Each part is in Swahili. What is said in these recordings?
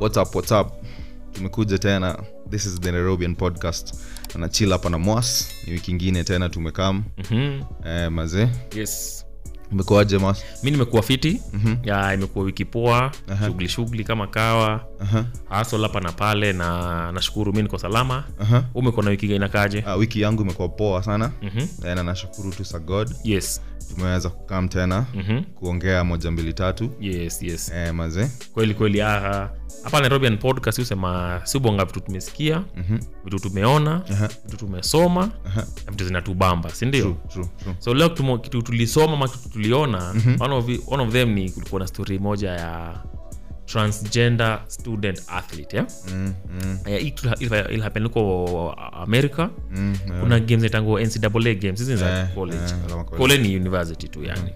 what's up what's up? Tumekuja tena. This is the nairobian podcast. Anachil hapa na mwas ni wiki ingine tena tumekam. Mhm. eh, mazee yes. Umekuaje mas mi nimekuwa fiti. Ya imekuwa wiki poa. Aha. shughuli shughuli kama kawa. Uh-huh. asol hapa na pale na nashukuru mi niko salama. Aha. umekuwa na wiki inakaje Ah, wiki yangu imekuwa poa sana. Mm-hmm. na nashukuru tu sa god. Yes tumeweza kukam tena Mhm. kuongea moja mbili tatu yes yes E, maze kweli kweli aha. hapa nairobian podcast usema siubonga vitu tumesikia Mhm. vitu tumeona Aha, vitu tumesoma aha. na vitu zinatubamba sindio so leo kitu tulisoma ma kitu tuliona one, of, one of them ni kulikuwa na story moja ya transgender student athlete yeah? Mm, mm, yeah, ilihappen huko america. Mm, yeah. kuna games itango ncaa games hizi za Eh, college. yeah, kole ni university tu yani.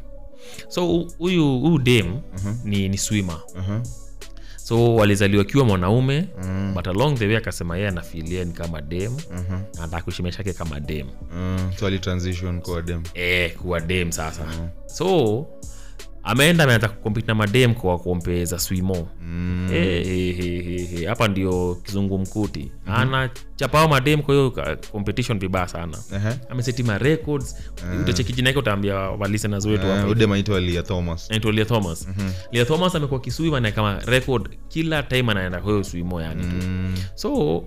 So huyu huyu dam mm-hmm. ni, ni swimmer. Aha, so walizaliwa akiwa mwanaume mm, but along the way akasema yeye anafilia ni kama dem mm-hmm. anataka kuishi maisha yake kama dem mm. so alitransition kuwa dem eh, kuwa dem sasa. So ameenda ameanza kukompiti na madem kwa kompe za swimo Mm, Eh, eh, eh, hapa ndio kizungumkuti anachapao madem kwa hiyo competition vibaya sana aha. amesetima records utacheki jina yake utaambia walisteners wetu uh-huh. lia thomas anaitwa lia Thomas. Leah Thomas amekuwa kiswima na kama record kila time anaenda kwa hiyo swimo yani tu. Mm, So uh,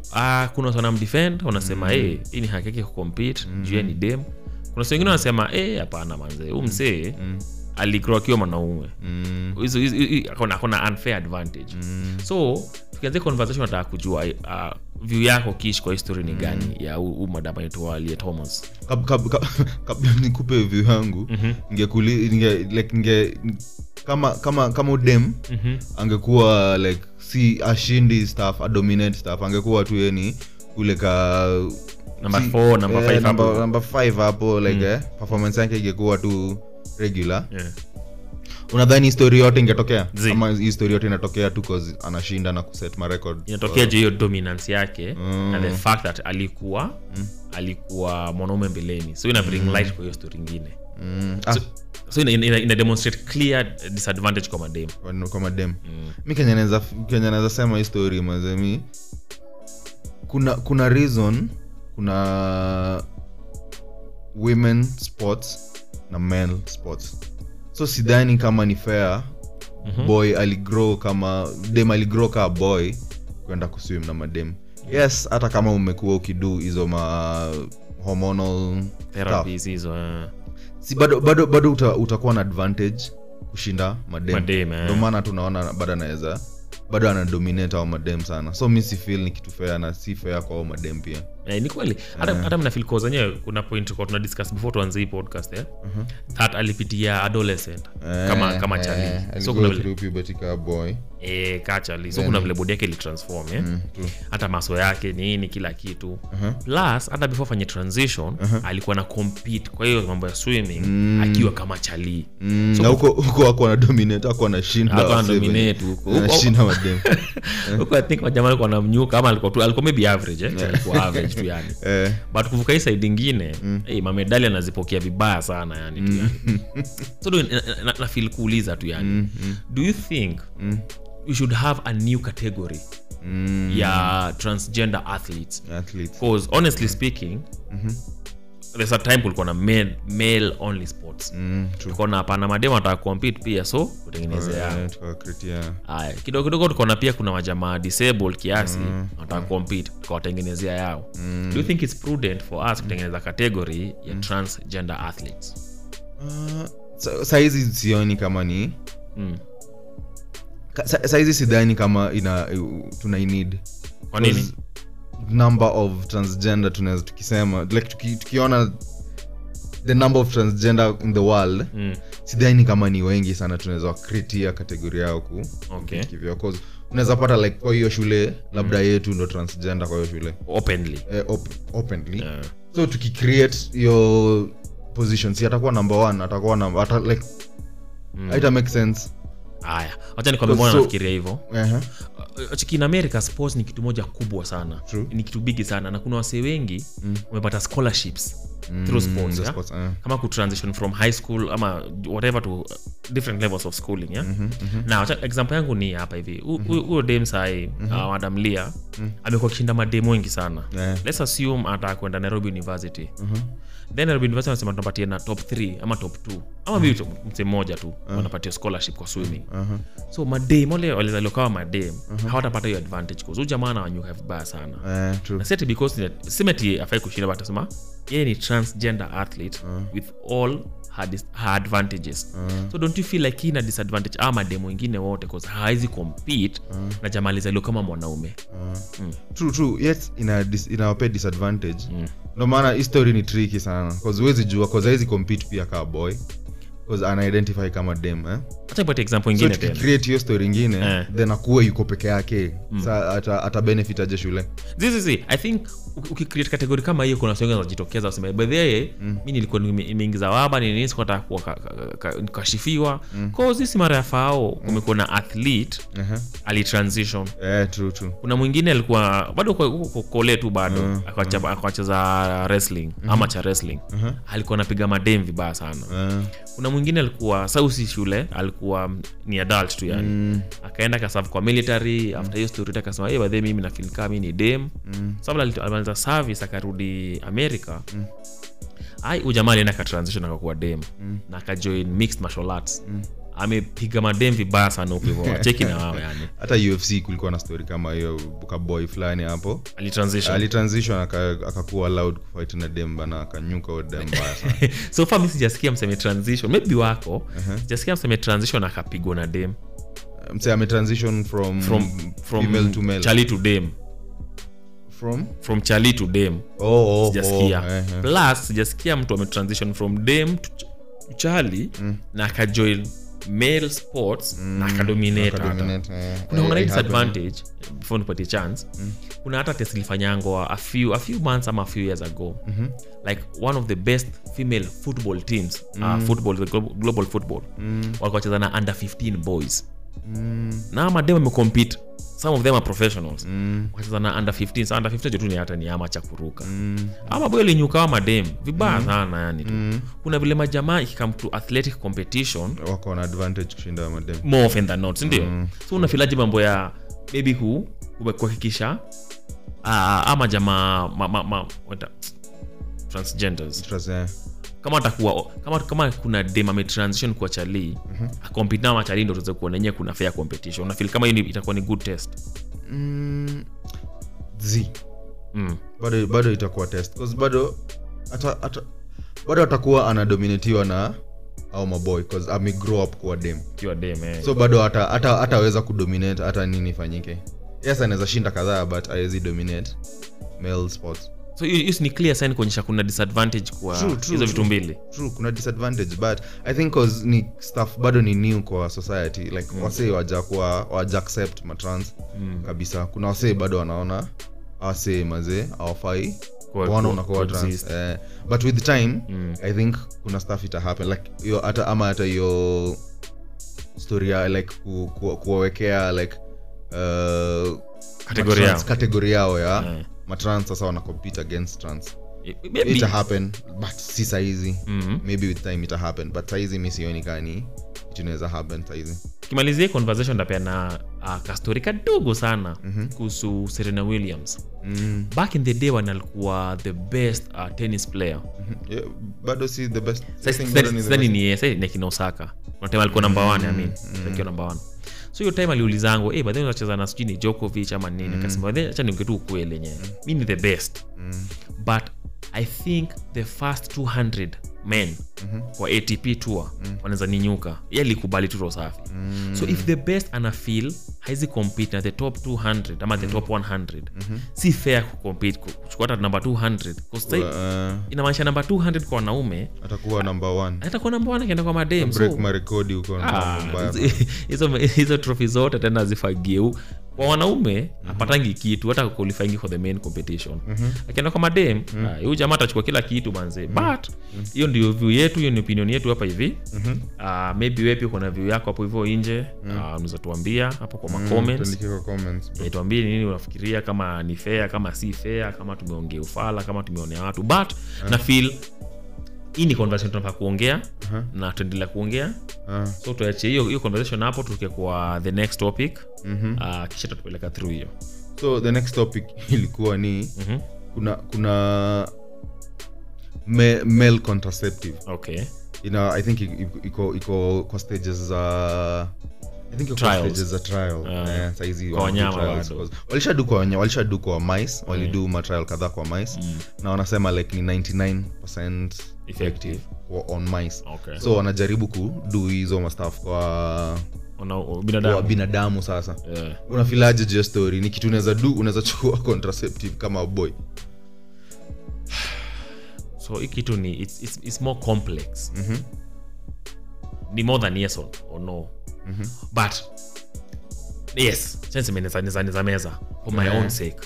kuna watu wanamdefend wanasema eh hii ni haki yake kucompete juu ni dem. Kuna watu wengine wanasema eh hapana manze, huu msee mm. mm, Hizo akiwa mwanaume akona akona unfair advantage. mm. So tukianzia conversation nataka kujua uh, view yako kish kwa history ni gani ya huu madam Thomas. Kab- kab- kab- kabla nikupe view yangu ningekuli ninge, like, nge, kama kama kama udem Mhm. angekuwa like si ashindi staff adominate staff angekuwa tu yeni kule ka Number si- number 5 eh, number- 5 hapo like eh, performance yake ingekuwa tu regular. Yeah. unadhani histori yote ingetokea? Ama histori yote inatokea tu cause anashinda na kuset marekod inatokea juu hiyo dominance yake Mm. na the fact that alikuwa alikuwa mwanaume mbeleni. So ina bring light kwa hiyo story ingine. Mm. ah, so ina, ina, ina demonstrate clear disadvantage kwa madem. Kwa- madem. Mi kenya naweza sema hii story mazemi kuna kuna reason kuna women sports na men sports. So sidhani kama ni fair boy aligrow kama dem aligrow kaa boy kwenda kuswim na madem. Yes hata kama umekuwa ukidu hizo ma hormonal hizo eh. si bado bado bado uta, utakuwa na advantage kushinda madem. Eh. ndio maana tunaona bado anaweza bado anadominate au madem sana. So mi si feel ni kitu fair na si fair kwa au madem pia Eh, ni kweli. Hata hata mnafil cause wenyewe kuna point kwa tuna discuss before tuanze hii podcast eh? that alipitia adolescent kama Eh, kama eh, chali so kuna vile puberty ka boy. Eh, ka chali so kuna vile body yake ilitransform eh? Mm, true. hata maso yake nini kila kitu. Plus hata before fanye transition alikuwa na compete kwa hiyo mambo ya swimming akiwa kama chali Mm, So na huko huko wako na dominate ako na shinda wasee na dominate huko. Huko- shinda madem huko i think majamaa alikuwa namnyuka ama alikuwa tu alikuwa maybe average eh? alikuwa average tu yani. Eh, but kuvuka hii side ingine eh, mamedali anazipokea vibaya sana yani tu yani. So do- na- na- na feel kuuliza tu yani. Do you think we should have a new category mm, ya transgender athletes? Athlete. cause honestly speaking there's a time kulikuwa na male, male only sports. Mm, tulikuwa na hapana mademu ataka compete pia so kutengenezea. Haya kidogo kidogo tukaona pia kuna majamaa disabled kiasi wanataka compete tukawatengenezea yao. Do you think it's prudent for us kutengeneza category ya transgender athletes? Sa- saizi sioni kama ni mm. saizi sidhani kama ina tuna need. Kwa nini? Number of transgender tunaweza tukisema like tuki, tukiona the number of transgender in the world Mm. sidhani kama ni wengi sana tunaweza wakritia kategori yao ku Okay. cause unaweza pata like kwa hiyo shule labda yetu ndo transgender kwa hiyo shule openly eh, op, openly Yeah. so tukicreate hiyo position si atakuwa number one atakuwa number ata like Mm. make sense haya wacha nikwambia mbona so- nafikiria hivyo Ehe. chiki in america sports ni kitu moja kubwa sana True. ni kitu bigi sana na kuna wasee wengi wamepata scholarships through sports, yeah? sports, eh. kama kutransition from high school ama whatever to uh, different levels of schooling yeah? na wacha- example yangu ni hapa hivi hu- huyo dem uh, madam lia amekuwa akishinda mademu wengi sana Yeah. let's assume nairobi university then nairobi university wanasema tunapatia na top 3 ama top 2 ama top- mse mmoja tu wanapatia scholarship kwa swimming Aha. so madem wale walizaliwa kama madem hawatapata hiyo advantage cause huyu jamaa anawanyuka vibaya sana uh, true. na seti because simeti afai kushinda but asema yeye ni transgender athlete with all her, dis- her advantages. So don't you feel like ina disadvantage? Ama demo ingine wote cause hawezi compete na jamalizalio kama mwanaume. True true. Yes ina dis, inawapea disadvantage. Ndo maana history ni triki sana cause huwezi jua cause hawezi compete pia kaa boy anaidentify kama dem eh? example ingine tena. tukicreate hiyo story ingine Eh. then akuwe yuko peke yake. Sa ata, ata benefit aje shule. Zizizi i think ukicreate kategori kama hiyo kuna wengi wanajitokeza waseme bedhee mm. mi nilikuwa nimeingiza waba nini sikutaka mm. cause si mara ya fao kumekuwa na athlete Ehe. alitransition yeah, true true. Kuna mwingine alikuwa bado kole tu bado akawacha- akawacheza wrestling ama cha wrestling. Alikuwa anapiga madem vibaya sana. Eh, kuna mwingine alikuwa sausi shule alikuwa ni adult tu yani. Akaenda kasafu kwa military after hiyo story akasema hey, badhe mimi nafilkaa mi ni dem. Mm. sababu alimaliza service akarudi america. Ai ujamaa alienda akatransition akakuwa dem. Na akajoin mixed martial arts. Amepiga madem vibaya sana huko hivyo. Na wao yani. Hata ufc kulikuwa na story kama hiyo kaboy fulani hapo. Alitransition alitransition aka- akakuwa allowed kufight na demba na akanyuka huyo dem mbaya sana. So far mi sijasikia mseme transition. Maybe wako. Sijasikia mseme transition akapigwa na dem. Mse ametransition from, from, from female to male. Chali to dem from? From chali to dem. Oh, oh, sijasikia oh, eh, eh. plus sijasikia mtu ametransition from dem to ch- to mm. na akajoin male sports na akadominate hata. eh, eh, it disadvantage before nipatie chance. Kuna hata test ilifanyangwa a few, a few months ama a few years ago. Like one of the best female football teams uh, football the global, global football. Mm. wacheza na under 15 boys na madem some of them are professionals. Mm. wacheza na under 15 so under 15 tu ni hata ni ama cha kuruka. Mm. ama boy alinyukawa madem vibaya sana yani tu. Kuna vile majamaa ikikam to athletic competition. Wako na advantage kushinda madem. More often than not sindio mm. so unafilaji mambo ya maybe kume- kuhakikisha uh, ama jamaa ma, ma, ma, transgenders. Trans, eh. Kama atakuwa kama, kama kuna dem ametransition kuwa chalii mm-hmm. akompete na machalii ndo tuweze kuona enyewe kuna fair competition. Unafil kama hiyo itakuwa ni good test? Mm, z mm. bado bado itakuwa test. Bado ata, ata, bado atakuwa anadominatiwa na au maboy cause ame grow up kuwa dem. Kiwa dem eh. so bado ata ata hataweza kudominate hata nini ifanyike. Yes anaweza shinda kadhaa but awezi dominate male sports so hiyo ni clear sign kuonyesha kuna disadvantage kwa True, true, hizo vitu mbili true kuna disadvantage but i think cause ni stuff bado ni new kwa society like mm. wasee waja kuwa waja accept matrans mm. kabisa kuna wasee bado wanaona awasee mazee awafai Kwa- wana kwa- unakuwa trans coexist. eh, but with time mm. i think kuna stuff ita happen like hiyo hata ama hata hiyo story ya like ku, ku, kuwawekea like uh, Category yao. ya Eh. Matrans sasa wana compete against trans. Maybe- ita happen but si saizi Mhm. maybe with time ita happen but saizi mi sioni kani inaweza happen saizi kimalizia conversation ndapea na uh, kastori kadogo sana mm-hmm. kuhusu serena williams. Mm. back in the day when alikuwa the best uh, tennis player. Yeah, bado si the best. I Sasa- think sasa- bado ni akina osaka. Kuna alikuwa namba one, I mean, akiwa namba one so hiyo time aliulizangu hey, badhi unacheza na sijui ni jokovich ama nini? Akasema "Badhi, acha niongee tu ukweli yenyewe. Mi ni the best. But i think the first 200 men kwa atp tour wanaweza ninyuka. Ye alikubali tu roho safi. So if the best ana feel haizi compete na the top 200 ama the top 100 si fair kucompete ku- kuchukua hata namba 200 'Cause Uh, inamaanisha namba 200 kwa wanaume atakuwa namba one. atakuwa namba one akienda kwa madem so marekodi huko Ah, hizo trophy zote tena zifagie kwa wanaume apatangi kitu hata qualifying for the main competition. Akienda kwa madem ah, huyu jamaa atachukua kila kitu manze. But hiyo ndio view yetu hiyo ni opinion yetu hapa hivi. Ah, maybe wepi kuna view yako hapo hivyo nje? Ah, unaweza tuambia hapo kwa macomments comments, bro. Eh, tuambie nini unafikiria kama ni fair kama si fair kama tumeongea ufala kama tumeonea watu. But na feel hii ni conversation tunafaa kuongea na tuendelea kuongea. Ah, so tuachie hiyo hiyo conversation hapo tuke kwa the next topic. Mhm. uh, kisha tutapeleka through hiyo. So the next topic ilikuwa ni Mhm. kuna kuna ma- male contraceptive. Okay. Ina i think iko- iko kwa stages za Ah. Walishadu kwa mice walidu matrial kadhaa kwa mice. Na wanasema like ni 99 Effective. on mice. Okay. So wanajaribu kudu hizo mastaf kwa, binadamu. binadamu sasa. Yeah. unafilaje juu ya story? Ni kitu unaweza du unaweza chukua contraceptive kama boy. So hii kitu ni it's, it's, it's more complex. Mhm. ni more than yes or, or no. But yes chansemeneza meza for my Yeah. own sake.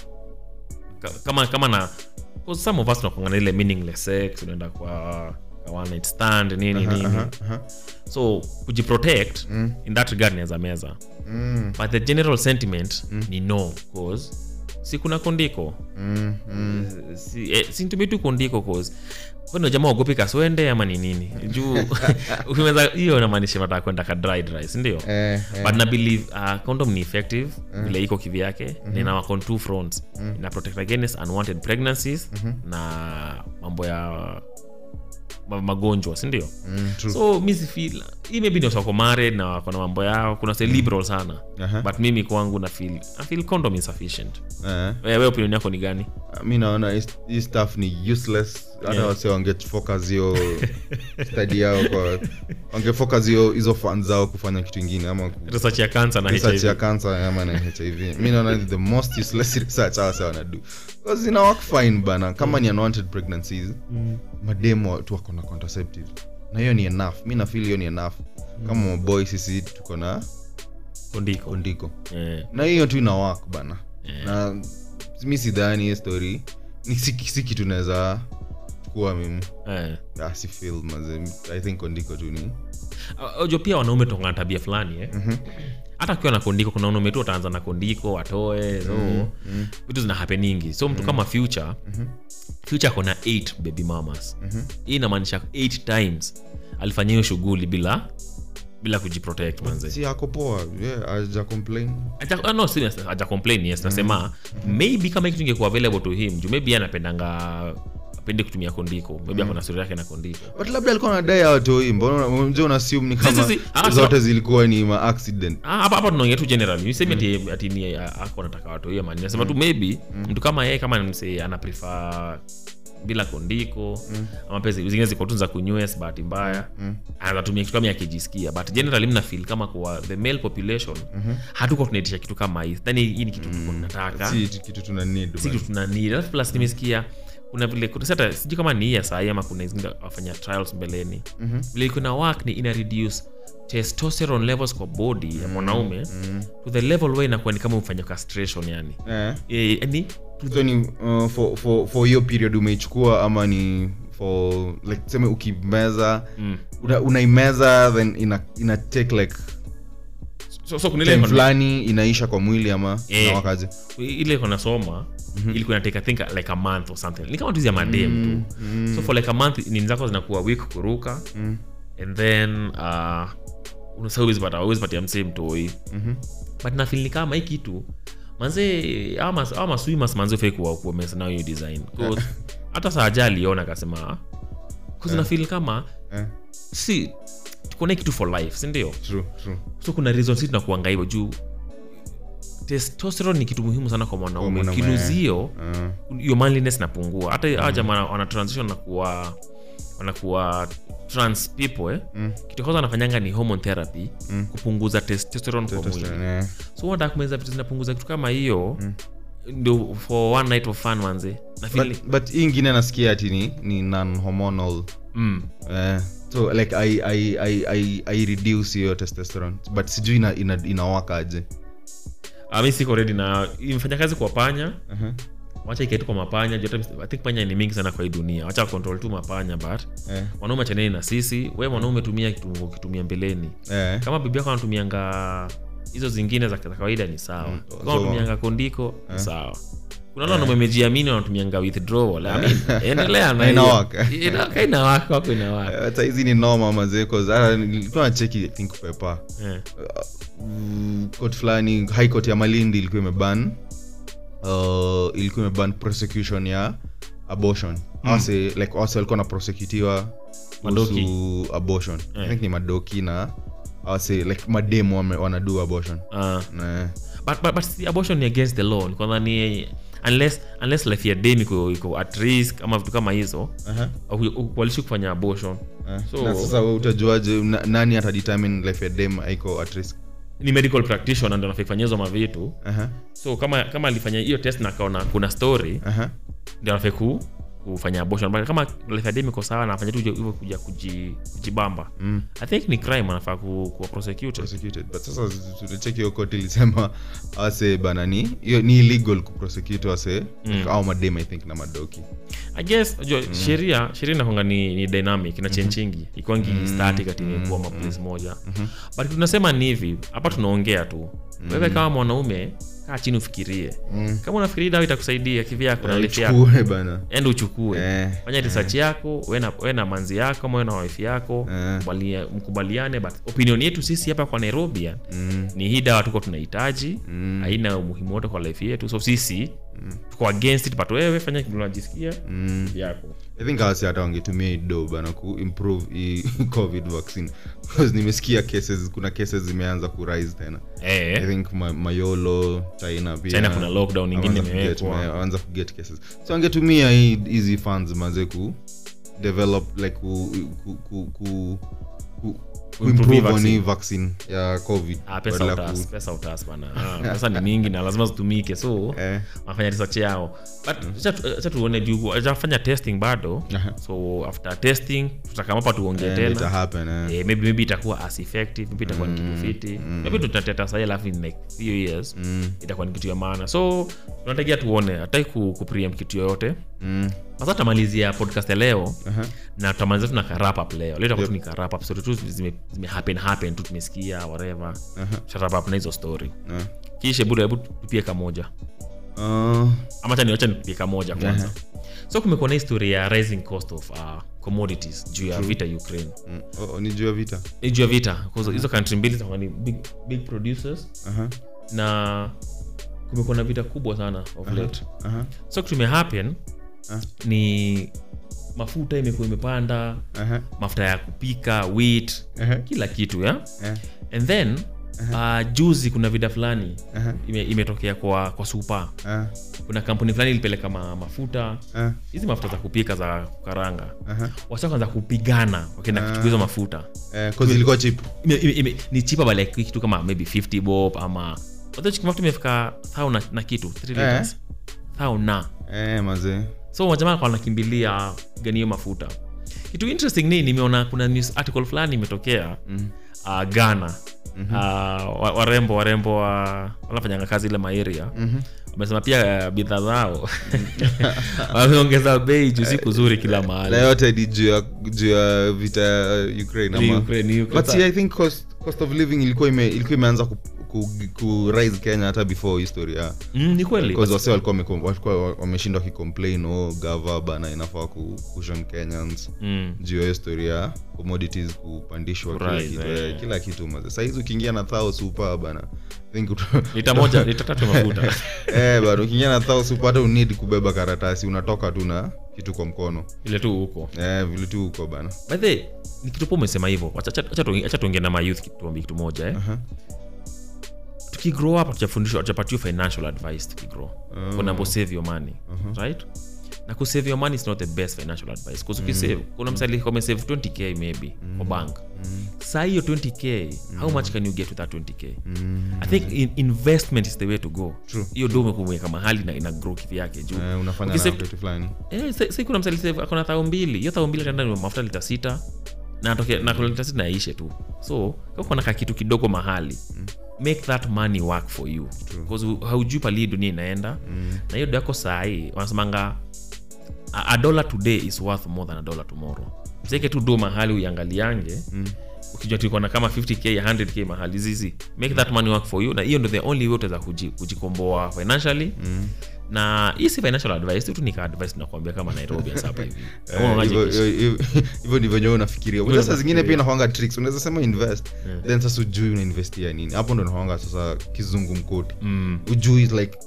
Kama kama na some of us tunakuanga na ile meaningless sex unaenda kwa one night stand nini nini. uh-huh. so kujiprotect in that regard naweza meza. Mm, but the general sentiment ni no cause si kuna kondiko. Mm, mm. si, eh, si nitumie tu kondiko cause kwani jamaa wagopi kaswende ama ni nini? Juu ukimeza hiyo inamaanisha nataka kwenda ka dried rice ndio? Eh, eh. but na believe uh, condom ni effective vile iko kivyake mm nina work on two fronts. Ina protect against unwanted pregnancies na mambo ya magonjwa sindio Mm, true. so mi hii maybe ni wako married na wako na mambo yao kuna se liberal sana. Aha. but mimi kwangu na feel, na feel condom insufficient Eh. we opinion yako ni gani? Mi naona hii stuff ni useless hata wase wangefocus hiyo study yao kwa wangefocus hiyo hizo fan zao kufanya kitu ingine ama research ya cancer na research ya cancer ama na hiv mi naona the most useless research hawa wase wanadu. Because ina work fine bana. Kama ni unwanted pregnancies mademo tu wako na contraceptive. Na hiyo ni enough. Mi nafeel hiyo ni enough. Kama maboy sisi tuko na kondiko. kondiko. Yeah. na hiyo tu ina work bana. Yeah. na mi sidhani hiyo story. Ni si kitu naweza kuwa mimi eh. Ah, i think tu ni. Ojo pia wanaume tongana tabia fulani eh. hata akiwa na kondiko kuna wanaume tu wataanza na kondiko watoe so vitu zina hapeningi so mtu kama future future akona 8 baby mamas. Hii inamaanisha 8 times alifanya hiyo shughuli bila bila kujiprotect ako poa complain. Aja- ah, no, serious, aja complain yes nasema maybe kama hiki tungekuwa available to him juu maybe anapendanga apendi kutumia kondiko. Maybe akona stori yake na kondiko. But labda alikuwa anadai awatoi mbona unasum ni kama si, si. Zote zilikuwa ni ma accident. Ah, hapa hapa tunaongea tu generally nisemi ati ati ni ah, ako nataka watoi amani mani nasema tu maybe mtu kama yeye kama mse ana prefer bila kondiko ama pesa zingine ziko tu za kunywes bahati mbaya. Anaweza tumia kitu kama akijisikia but generally mna feel kama kwa the male population hatuko tunaitisha kitu kama hii. Hii ni kitu mm. tunataka. Si kitu tuna need si kitu tuna need. Alafu plus nimesikia kuna vile kuna sijui kama ni ya sahi ama kuna zingine wafanya trials mbeleni. Vile kuna work ni ina reduce testosterone levels kwa body ya mwanaume to the level way inakuwa ni kama umefanya castration yani. Yeah. e, yani so ni uh, for for for hiyo period umeichukua ama ni for like tuseme ukimeza mm. una, unaimeza then ina, ina take like so, so fulani inaisha kwa mwili ama na wakaje ile mm-hmm. ilikuwa inatake think like a month or something. Ni kama tu ya madem tu. So for like a month nini zako zinakuwa week kuruka. And then uh, unasa huwezi pata huwezi patia msee but nafil ni kama hii kitu manze ama ama swimmers manze fake kuwa kuomesa nayo hiyo design. Hata saa aliona akasema cause nafil kama yeah. si tuko na kitu for life si ndio true true so kuna reason si tunakuanga hivyo juu testosterone ni kitu muhimu sana kwa mwanaume mwanaume, kiluzio uh, manliness napungua hata mm. jamaa wana transition nakuwa wanakuwa trans people eh? Mm. kitu kwanza anafanyanga ni hormone therapy Mm. kupunguza testosterone kwa mwili eh. so wanataka kumeza vitu zinapunguza kitu kama hiyo ndio for one night of fun wanze but, but hii ingine nasikia ati ni, ni non hormonal mm. eh, so like I, I, I, I, I reduce hiyo testosterone. But sijui ina, ina, inawaka aje. Ah, mi siko redi na imefanya kazi kwa panya. Aha. wacha ikaetu kwa mapanya think panya ni mingi sana kwa hii dunia. Wacha control tu mapanya but Eh. wanaume chaneni na sisi. We mwanaume tumia kitumia mbeleni. Eh. kama bibi yako anatumianga hizo zingine za, kawaida ni sawa. Mm, kama so- anatumianga kondiko ni sawa kuna wale wanaume wamejiamini wanatumianga withdrawal I mean, endelea na Na inawaka. Inawaka wako inawaka Eh, hata hizi ni noma 'cause nilikuwa nacheki I think pepa Eh. uh, court fulani high court ya malindi ilikuwa imeban uh, ilikuwa imeban prosecution ya abortion ase like wase walikuwa na prosecutiwa kuhusu abortion i Eh. think ni madoki na wase like mademu wanadu abortion uh. yeah. but, but, but abortion ni against the law kwanza ni unless unless life ya dem iko iko at risk ama vitu kama hizo Aha. walishi kufanya abortion. So- na sasa utajuaje na, nani atadetermine life ya dem iko at risk ni medical practitioner ndo anafaa hizo mavitu Aha. so kama kama alifanya hiyo test na akaona kuna story Aha. ndio anafaa kufanya abortion. But kama ya iko sawa na afanya tu hivyo kuja kujibamba. Mm. i think ni crime anafaa ku, kuwa prosecuted prosecuted. But sasa tunacheki hiyo koti ilisema ase bana ni hiyo ni illegal kuprosecute wase mm. au madem i think na madoki. I guess unajua sheria sheria inakwanga ni, ni dynamic na chenchingi ikwangi static ati imekuwa maplace moja. But tunasema ni hivi hapa tunaongea tu. Wewe kama mwanaume kaa chini ufikirie. Kama unafikiria dawa itakusaidia kivyako na life yako. Chukue uchukue. Eh, fanya research yako we na- manzi yako ama we na wife yako. Eh. mkubalia- mkubaliane but opinion yetu sisi hapa kwa nairobi mm, ni hii dawa tuko tunahitaji. Haina umuhimu wote kwa life yetu. So sisi tuko against it but wewe fanya kitu unajisikia. Mm. yako. I think awasi hata wangetumia hii do bana kuimprove hii covid vaccine. Because nimesikia cases kuna cases zimeanza kurise tena. I eh, think ma, mayolo china pia. China kuna lockdown ingine imewekwa. wameanza kuget cases. So wangetumia hizi funds maze ku develop like ku, ku, ku, ku, ku Improve vaccine. ya covid. Ah, pesa utas, pesa utas bana. Ah, pesa ni mingi na lazima zitumike so eh, wanafanya research yao. But tuone juu ajafanya testing bado. So after testing tutakamapa tuongee tena. happen eh. Eh, maybe maybe itakuwa as effective maybe itakuwa ni kitu fiti. maybe tutateta sahi alafu in like few years itakuwa ni kitu ya maana. So tunategea tuone hataki ku, ku preempt kitu yoyote. Mm, sasa tutamalizia podcast ya leo aha. na tutamalizia tuna up leo. Leo itakuwa tu ni karap up. Story tu zime, zime happen happen tu tumesikia whatever. Up na hizo story. Eh. kisha hebu hebu tupie kamoja. Uh, ama cha niwacha nipie kamoja kwanza. So kumekuwa na historia ya rising cost of uh, commodities juu ya vita ukraine. Mm, oh, ni juu ya vita? Ni juu ya vita. Hizo uh-huh. country mbili zinakuwa ni big, big producers. Aha, na kumekuwa na vita kubwa sana of late. Aha, so kitu imehappen Ni mafuta imekuwa imepanda aha, mafuta ya kupika wheat aha, kila kitu ya eh, and then uh, juzi kuna vida fulani aha, ime, imetokea kwa, kwa supa. Ah, kuna kampuni fulani ilipeleka ma, mafuta. Hizi mafuta za kupika za kukaranga. Aha. wasa kwanza kupigana wakienda kuchukua hizo mafuta. Uh, ilikuwa chip ime, ime, ime, ni chipa bale kitu kama maybe 50 bob ama mafuta imefika thau na, na kitu 3 liters. Thau na. Eh, mazee so wajamaa kwa wanakimbilia gani mafuta kitu interesting ni nimeona kuna news article fulani imetokea mm. uh, ghana mm-hmm. uh, warembo warembo wa wanafanyanga kazi ile maeria mm-hmm wamesema pia uh, bidhaa zao wameongeza bei juu siku zuri kila na mahali yote ni juu ya vita ukraine ama Ukraine, Ukraine. but see, i think cost, cost of living ilikuwa ime, ilikuwa imeanza ku, ku, ku rise kenya hata before history Mm, ni kweli. Wase walikuwa wameshindwa wakicomplain o gava bana inafaa kushon kenyans. Mm. juu ya history ya commodities kupandishwa kila kitu, eh. eh, kila kitu maze. Sahizi ukiingia na thao supa bana eh, bana ukiingia na thao supa hata unid kubeba karatasi unatoka tu na kitu kwa mkono. Ile tu huko. Eh, vile tu huko bana. By the way, ni kitu umesema hivyo. Acha- acha tuongee- na mayouth tuambie kitu moja eh. Aha. Tukigrow up hatujafundishwa hatujapatiwa financial advice tukigrow Oh. kuna save your money right? Na kusave your money is not the best financial advice because ukisave kuna msali kama save 20k maybe kwa bank. Saa hiyo 20k how much can you get with that 20k i think in, investment is the way to go. Hiyo do umekuweka mahali na ina grow kivi yake juu. Eh, unafanya na kitu fulani. Eh, kuna msali save akona thao mbili. Hiyo thao mbili ni mafuta lita sita. Na atoke na kwa sita naishe tu. So kama kuna kitu kidogo mahali make that money work for you. Because haujui pali dunia inaenda. Mm. na hiyo yako sahii wanasemanga a, a dollar today is worth more than a dollar tomorrow. Mseke tu do mahali uiangaliange Mm. ukijua tulikuwa na kama 50k 100k mahali zizi. Make that money work for you. Na hiyo ndo the only way utaweza kujikomboa financially. Mm. Na hii si financial advice tu nika advice tunakuambia kama nairobi hapa hivi. Eh, hivyo- ndivyo nyewe unafikiria. Unajua saa zingine pia inakwanga tricks. Unaweza sema invest then sasa ujui unainvestia nini. Hapo ndo nakwanga sasa kizungu mkoti. Mm. ujui like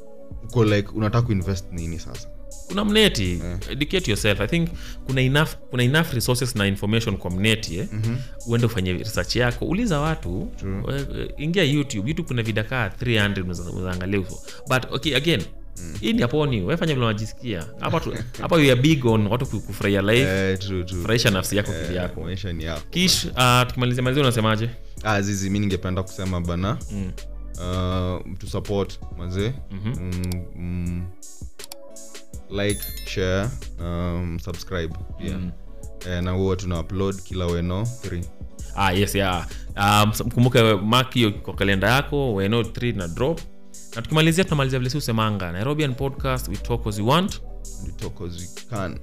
uko like unataka kuinvest nini sasa? Kuna mneti. Educate yourself. I think kuna enough, kuna enough resources na information kwa mneti eh? Mhm. uende ufanye research yako. Uliza watu. True. eh, ingia youtube. Youtube kuna vidakaa 300 unaangalia but okay again hii ni upon you wefanya vile unajisikia hapa hapa are big on watu kufurahia life Eh, true, true. furahisha nafsi yako Eh, kivyako maisha ni yako kish uh, tukimalizia malizia unasemaje ah, zizi mi ningependa kusema bana mm. uh, to support mazee Mhm. mm, mm, like share um, subscribe yeah. Mm. eh, na huwa tuna upload kila weno 3 ah, yes yeah. um, mkumbuke mark hiyo kwa kalenda yako weno 3 na drop na tukimalizia tunamalizia vile si usemanga. Nairobian podcast we talk as we want. We talk as we can